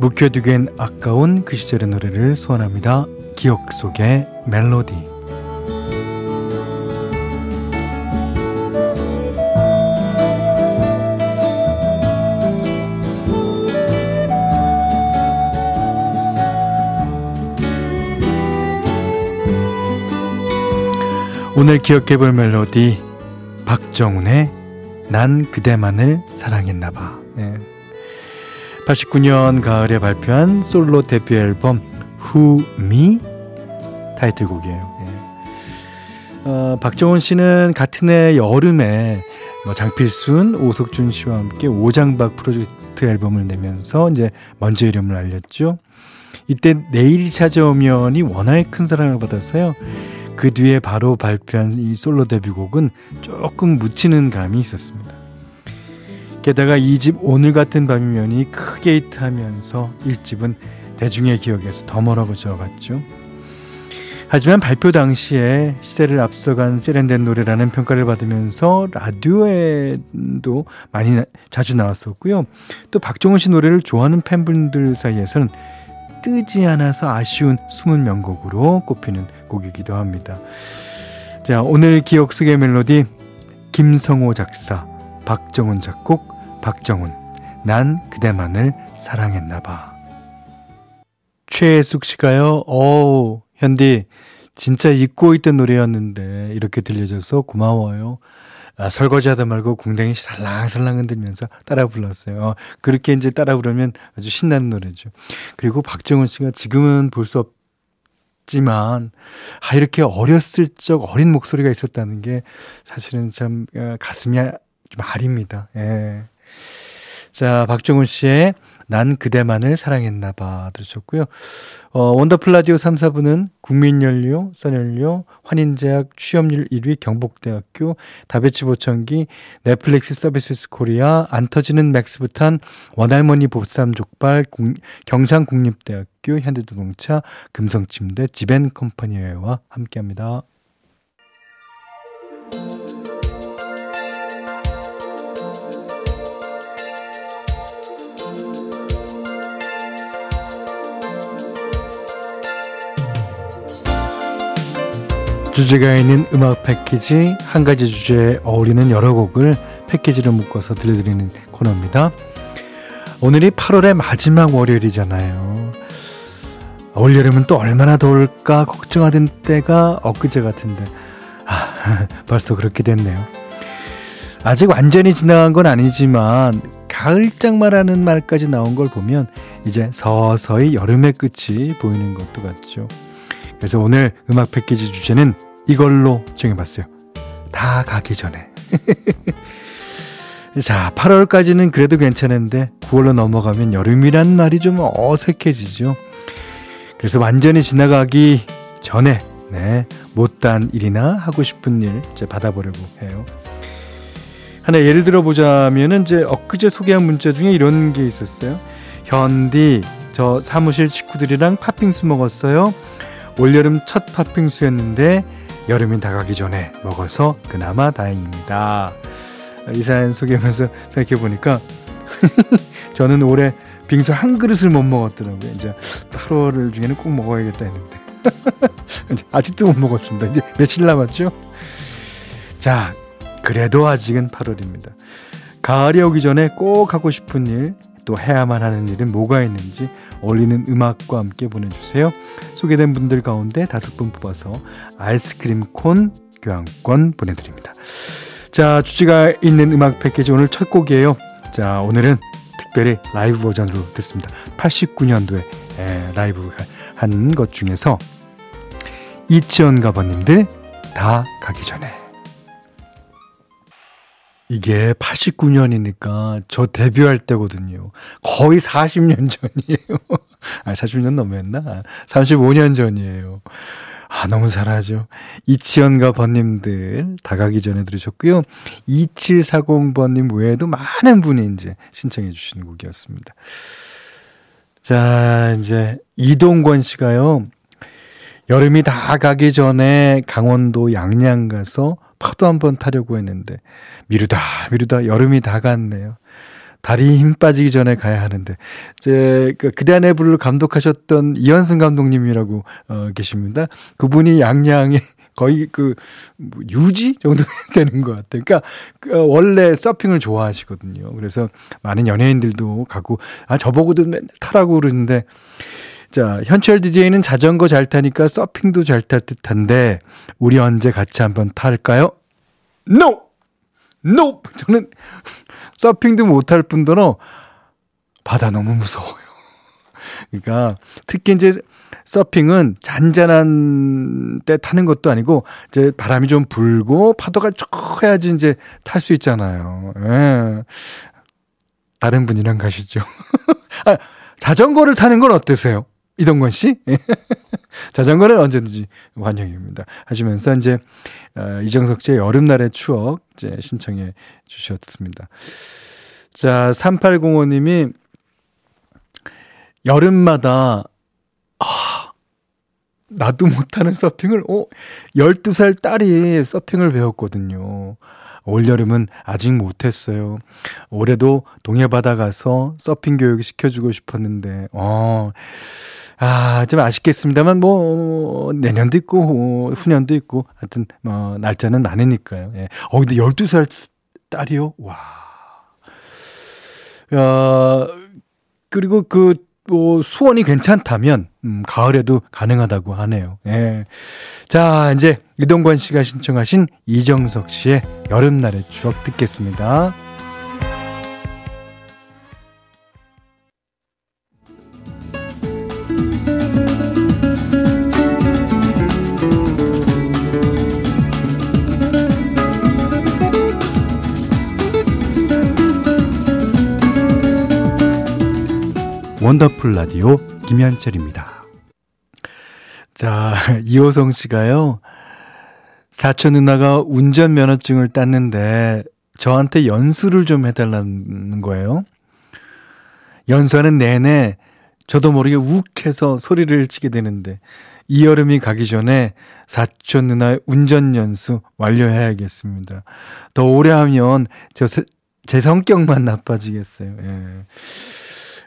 묵혀두기엔 아까운 그 시절의 노래를 소환합니다. 기억 속의 멜로디. 오늘 기억해볼 멜로디 박정훈의 난 그대만을 사랑했나봐. 네. 89년 가을에 발표한 솔로 데뷔 앨범 Who Me 타이틀곡이에요. 네. 어, 박정훈 씨는 같은 해 여름에 뭐 장필순, 오석준 씨와 함께 오장박 프로젝트 앨범을 내면서 이제 먼저 이름을 알렸죠. 이때 내일이 찾아오면이 워낙에 큰 사랑을 받았어요. 그 뒤에 바로 발표한 이 솔로 데뷔곡은 조금 묻히는 감이 있었습니다. 게다가 이 집 오늘 같은 밤이면이 크게 히트하면서 1집은 대중의 기억에서 더 멀어져 갔죠. 하지만 발표 당시에 시대를 앞서간 세련된 노래라는 평가를 받으면서 라디오에도 많이 자주 나왔었고요. 또 박정훈 씨 노래를 좋아하는 팬분들 사이에서는 뜨지 않아서 아쉬운 숨은 명곡으로 꼽히는 곡이기도 합니다. 자, 오늘 기억 속의 멜로디 김성호 작사, 박정훈 작곡, 박정훈 난 그대만을 사랑했나 봐. 최숙 씨가요. 어, 현디 진짜 잊고 있던 노래였는데 이렇게 들려줘서 고마워요. 아, 설거지 하다 말고 궁뎅이 살랑살랑 흔들면서 따라 불렀어요. 어, 그렇게 이제 따라 부르면 아주 신나는 노래죠. 그리고 박정훈 씨가 지금은 볼 수 없지만, 아, 이렇게 어렸을 적 어린 목소리가 있었다는 게 사실은 참 어, 가슴이 좀 아립니다. 예. 자, 박정훈 씨의 난 그대만을 사랑했나 봐 들으셨고요. 어, 원더풀 라디오 3, 4부는 국민연료, 써연료, 환인제약, 취업률 1위 경북대학교, 다배치 보청기, 넷플릭스 서비스 코리아, 안 터지는 맥스부탄, 원할머니 보쌈 족발, 공, 경상국립대학교, 현대자동차, 금성침대, 지벤컴퍼니웨어와 함께합니다. 주제가 있는 음악 패키지 한 가지 주제에 어울리는 여러 곡을 패키지로 묶어서 들려드리는 코너입니다. 오늘이 8월의 마지막 월요일이잖아요. 올 여름은 또 얼마나 더울까 걱정하던 때가 엊그제 같은데 아, 벌써 그렇게 됐네요. 아직 완전히 지나간 건 아니지만 가을장마라는 말까지 나온 걸 보면 이제 서서히 여름의 끝이 보이는 것도 같죠. 그래서 오늘 음악 패키지 주제는 이걸로 정해봤어요. 다 가기 전에. 자, 8월까지는 그래도 괜찮은데 9월로 넘어가면 여름이란 말이 좀 어색해지죠. 그래서 완전히 지나가기 전에 네, 못단 일이나 하고 싶은 일 이제 받아보려고 해요. 하나 예를 들어 보자면은 이제 엊그제 소개한 문자 중에 이런 게 있었어요. 현디 저 사무실 식구들이랑 팥빙수 먹었어요. 올여름 첫 팥빙수였는데 여름이 다가기 전에 먹어서 그나마 다행입니다. 이 사연 소개하면서 생각해보니까 저는 올해 빙수 한 그릇을 못 먹었더라고요. 이제 8월 중에는 꼭 먹어야겠다 했는데 아직도 못 먹었습니다. 이제 며칠 남았죠? 자, 그래도 아직은 8월입니다. 가을이 오기 전에 꼭 하고 싶은 일, 또 해야만 하는 일은 뭐가 있는지 어울리는 음악과 함께 보내주세요. 소개된 분들 가운데 다섯 분 뽑아서 아이스크림 콘 교환권 보내드립니다. 자, 주제가 있는 음악 패키지 오늘 첫 곡이에요. 자, 오늘은 특별히 라이브 버전으로 듣습니다. 89년도에 에, 라이브 한 것 중에서 이치원 가버님들 다 가기 전에 이게 89년이니까 저 데뷔할 때거든요. 거의 40년 전이에요. 아, 40년 넘었나? 35년 전이에요. 아, 너무 잘하죠. 이치현과 번님들 다 가기 전에 들으셨고요. 2740번님 외에도 많은 분이 이제 신청해 주시는 곡이었습니다. 자, 이제 이동권 씨가요. 여름이 다 가기 전에 강원도 양양 가서 파도 한번 타려고 했는데 미루다 미루다 여름이 다 갔네요. 다리 힘 빠지기 전에 가야 하는데 제 그, 그대 안의 불을 감독하셨던 이현승 감독님이라고 어, 계십니다. 그분이 양양에 거의 그뭐 유지 정도 되는 것 같아요. 그러니까 그 원래 서핑을 좋아하시거든요. 그래서 많은 연예인들도 가고 아 저보고도 맨날 타라고 그러는데 자 현철 DJ는 자전거 잘 타니까 서핑도 잘 탈 듯한데 우리 언제 같이 한번 탈까요? No, no. 저는 서핑도 못할 뿐더러 바다 너무 무서워요. 그러니까 특히 이제 서핑은 잔잔한 때 타는 것도 아니고 이제 바람이 좀 불고 파도가 쭉 해야지 이제 탈 수 있잖아요. 예. 다른 분이랑 가시죠. 아, 자전거를 타는 건 어떠세요? 이동건 씨? 자전거는 언제든지 환영입니다. 하시면서 이제 어, 이정석 씨의 여름날의 추억 이제 신청해 주셨습니다. 자, 3805님이 여름마다 아, 나도 못하는 서핑을 어 12살 딸이 서핑을 배웠거든요. 올여름은 아직 못했어요. 올해도 동해바다 가서 서핑 교육 시켜주고 싶었는데, 어, 아, 좀 아쉽겠습니다만, 뭐, 내년도 있고, 후년도 있고, 하여튼, 뭐, 날짜는 많으니까요. 예. 어, 근데 12살 딸이요? 와. 야, 그리고 그, 뭐, 수원이 괜찮다면, 음, 가을에도 가능하다고 하네요. 예. 자, 이제, 이동관 씨가 신청하신 이정석 씨의 여름날의 추억 듣겠습니다. 원더풀 라디오 김현철입니다. 자, 이호성 씨가요. 사촌 누나가 운전 면허증을 땄는데 저한테 연수를 좀 해달라는 거예요. 연수하는 내내 저도 모르게 욱해서 소리를 치게 되는데 이 여름이 가기 전에 사촌 누나의 운전 연수 완료해야겠습니다. 더 오래 하면 저 제 성격만 나빠지겠어요. 예.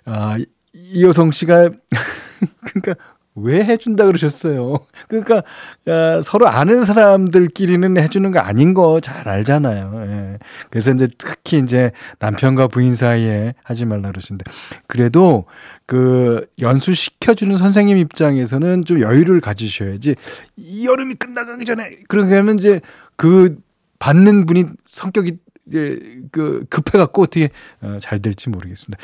아, 이효성 씨가 그러니까 왜 해준다 그러셨어요? 그러니까 야, 서로 아는 사람들끼리는 해주는 거 아닌 거 잘 알잖아요. 예. 그래서 이제 특히 이제 남편과 부인 사이에 하지 말라 그러시는데 그래도 그 연수 시켜주는 선생님 입장에서는 좀 여유를 가지셔야지 이 여름이 끝나가기 전에 그렇게 하면 이제 그 받는 분이 성격이 이제 그 급해갖고 어떻게 어, 잘 될지 모르겠습니다.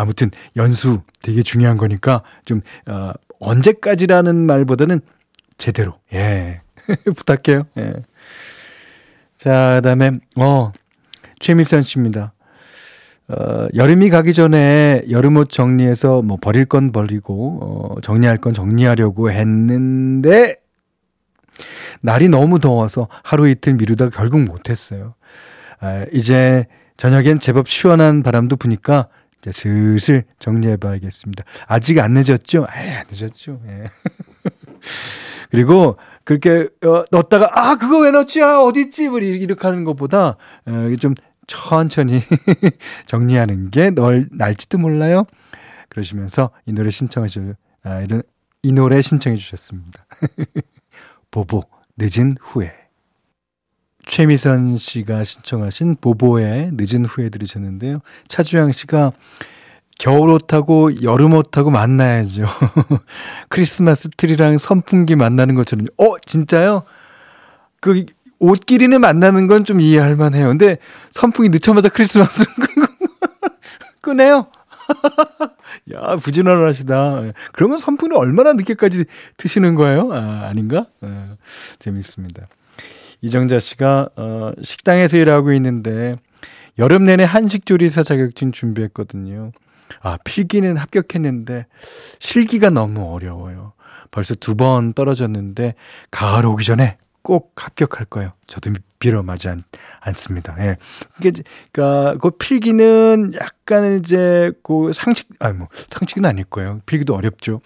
아무튼 연수 되게 중요한 거니까 좀 어, 언제까지라는 말보다는 제대로 예 부탁해요. 예. 자 그다음에 어 최미선 씨입니다. 어, 여름이 가기 전에 여름옷 정리해서 뭐 버릴 건 버리고 어, 정리할 건 정리하려고 했는데 날이 너무 더워서 하루 이틀 미루다 결국 못했어요. 아, 이제 저녁엔 제법 시원한 바람도 부니까 이제 슬슬 정리해 봐야겠습니다. 아직 안 늦었죠? 에이, 안 늦었죠. 예. 그리고 그렇게 어, 넣었다가 아 그거 왜 넣었지? 아 어디 있지? 뭐 이렇게 하는 것보다 어, 좀 천천히 정리하는 게 널 날지도 몰라요. 그러시면서 이 노래 신청하셔 아, 이런 이 노래 신청해 주셨습니다. 보보 늦은 후에 최미선 씨가 신청하신 보보의 늦은 후에 들으셨는데요. 차주양 씨가 겨울옷하고 여름옷하고 만나야죠. 크리스마스 트리랑 선풍기 만나는 것처럼. 어, 진짜요? 그 옷끼리는 만나는 건 좀 이해할 만해요. 근데 선풍기 늦자마자 크리스마스 끄네요. 야, 부지런하시다. 그러면 선풍기를 얼마나 늦게까지 트시는 거예요? 아, 아닌가? 아, 재밌습니다. 이정자 씨가 어, 식당에서 일하고 있는데 여름 내내 한식 조리사 자격증 준비했거든요. 아, 필기는 합격했는데 실기가 너무 어려워요. 벌써 두 번 떨어졌는데 가을 오기 전에 꼭 합격할 거예요. 저도 빌어마지 않, 않습니다. 예. 그게, 그니까, 그 필기는 약간 이제, 그 상식, 아니 뭐, 상식은 아닐 거예요. 필기도 어렵죠.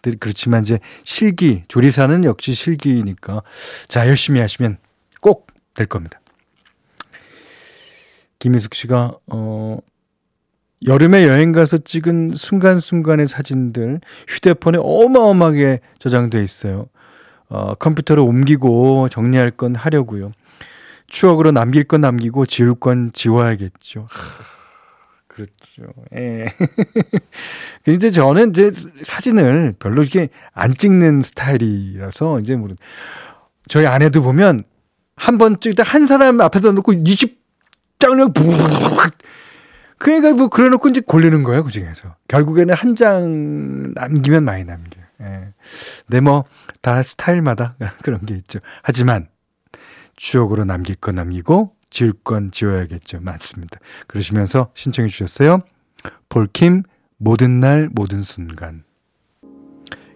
근데 그렇지만 이제 실기, 조리사는 역시 실기니까. 자, 열심히 하시면 꼭 될 겁니다. 김희숙 씨가, 어, 여름에 여행 가서 찍은 순간순간의 사진들 휴대폰에 어마어마하게 저장돼 있어요. 어, 컴퓨터로 옮기고 정리할 건 하려고요. 추억으로 남길 건 남기고 지울 건 지워야겠죠. 그렇죠. 예. 이제 저는 이제 사진을 별로 이렇게 안 찍는 스타일이라서 이제 뭐 저희 아내도 보면 한 번 찍다 한 사람 앞에다 놓고 20장을 부 그러니까 뭐 그래 놓고 이제 골리는 거예요, 그 중에서. 결국에는 한 장 남기면 많이 남겨요. 예. 근데 뭐, 다 스타일마다 그런 게 있죠. 하지만, 추억으로 남길 건 남기고, 지울 건 지워야겠죠. 맞습니다. 그러시면서 신청해 주셨어요. 폴킴, 모든 날, 모든 순간.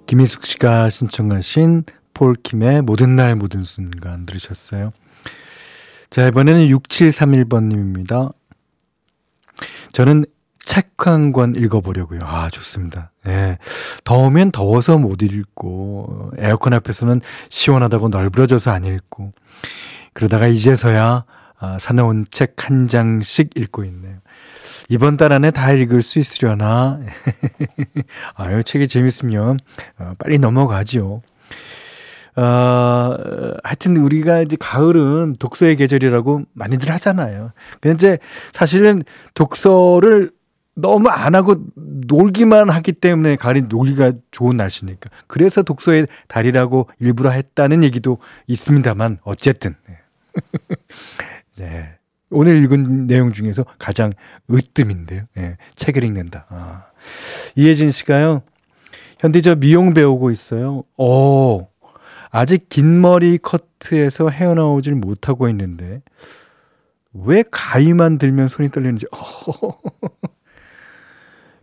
김희숙 씨가 신청하신 폴킴의 모든 날, 모든 순간 들으셨어요. 자, 이번에는 6731번님입니다. 저는 책 한 권 읽어보려고요. 아, 좋습니다. 예. 더우면 더워서 못 읽고, 에어컨 앞에서는 시원하다고 널브러져서 안 읽고, 그러다가 이제서야 아, 사놓은 책 한 장씩 읽고 있네요. 이번 달 안에 다 읽을 수 있으려나? 아유, 책이 재밌으면 어, 빨리 넘어가죠. 어, 하여튼 우리가 이제 가을은 독서의 계절이라고 많이들 하잖아요. 근데 이제 사실은 독서를 너무 안 하고 놀기만 하기 때문에 가을이 놀기가 좋은 날씨니까. 그래서 독서의 달이라고 일부러 했다는 얘기도 있습니다만, 어쨌든. 네. 오늘 읽은 내용 중에서 가장 으뜸인데요. 네. 책을 읽는다. 아. 이혜진 씨가요, 현대 저 미용 배우고 있어요. 오, 아직 긴 머리 커트에서 헤어나오질 못하고 있는데 왜 가위만 들면 손이 떨리는지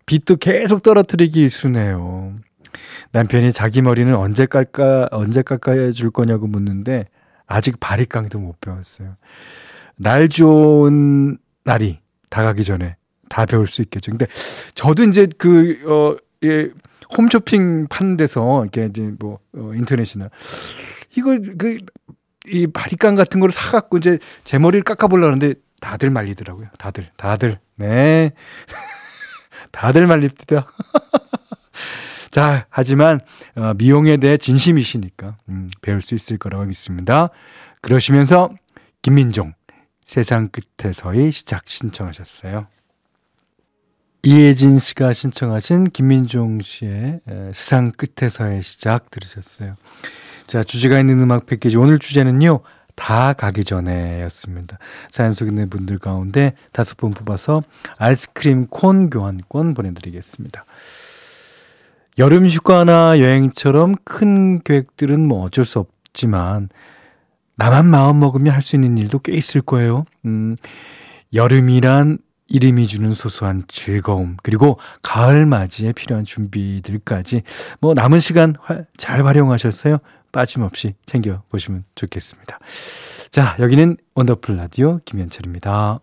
빗도 계속 떨어뜨리기 일쑤네요. 남편이 자기 머리는 언제 깎아 언제 깎아야 줄 거냐고 묻는데 아직 바리깡도 못 배웠어요. 날 좋은 날이 다가기 전에 다 배울 수 있겠죠. 근데 저도 이제 그, 어, 예, 홈쇼핑 파는 데서 이렇게 이제 뭐 어, 인터넷이나 이걸 그 이 바리깡 같은 거를 사갖고 이제 제 머리를 깎아보려는데 다들 말리더라고요. 다들 다들 네 다들 말립니다. 자 하지만 어, 미용에 대해 진심이시니까 음, 배울 수 있을 거라고 믿습니다. 그러시면서 김민종 세상 끝에서의 시작 신청하셨어요. 이혜진 씨가 신청하신 김민종 씨의 세상 끝에서의 시작 들으셨어요. 자, 주제가 있는 음악 패키지. 오늘 주제는요, 다 가기 전에 였습니다. 사연 속 있는 분들 가운데 다섯 분 뽑아서 아이스크림 콘 교환권 보내드리겠습니다. 여름 휴가나 여행처럼 큰 계획들은 뭐 어쩔 수 없지만, 나만 마음 먹으면 할 수 있는 일도 꽤 있을 거예요. 음, 여름이란 이름이 주는 소소한 즐거움, 그리고 가을 맞이에 필요한 준비들까지 뭐 남은 시간 잘 활용하셨어요? 빠짐없이 챙겨보시면 좋겠습니다. 자, 여기는 원더풀 라디오 김현철입니다.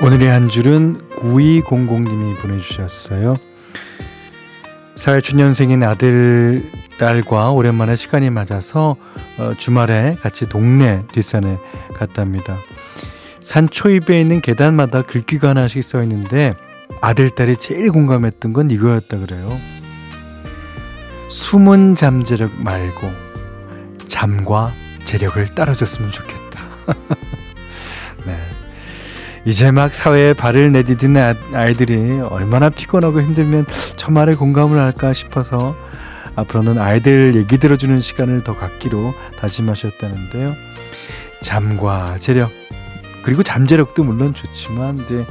오늘의 한 줄은 9200님이 보내주셨어요. 사회초년생인 아들, 딸과 오랜만에 시간이 맞아서 어, 주말에 같이 동네 뒷산에 갔답니다. 산 초입에 있는 계단마다 글귀가 하나씩 써 있는데 아들, 딸이 제일 공감했던 건 이거였다 그래요. 숨은 잠재력 말고 잠과 재력을 따라줬으면 좋겠다. 네. 이제 막 사회에 발을 내디딘 아, 아이들이 얼마나 피곤하고 힘들면 저 말에 공감을 할까 싶어서 앞으로는 아이들 얘기 들어주는 시간을 더 갖기로 다짐하셨다는데요. 잠과 재력 그리고 잠재력도 물론 좋지만 이제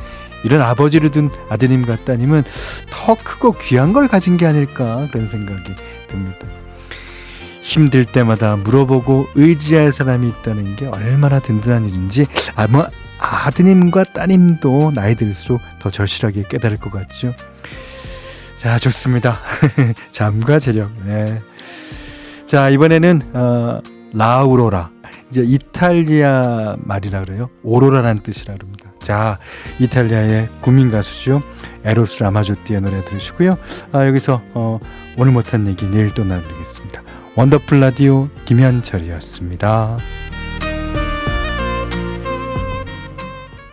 이런 아버지를 둔 아드님과 따님은 더 크고 귀한 걸 가진 게 아닐까 그런 생각이 듭니다. 힘들 때마다 물어보고 의지할 사람이 있다는 게 얼마나 든든한 일인지 아마 아드님과 따님도 나이 들수록 더 절실하게 깨달을 것 같죠. 자, 좋습니다. 잠과 재력. 네. 자, 이번에는 어, L'aurora. 이제 이탈리아 말이라 그래요. 오로라라는 뜻이라 그럽니다. 자, 이탈리아의 국민 가수죠. 에로스 라마조띠의 노래 들으시고요. 아, 여기서 어, 오늘 못한 얘기 내일 또 나누겠습니다. 원더풀 라디오 김현철이었습니다.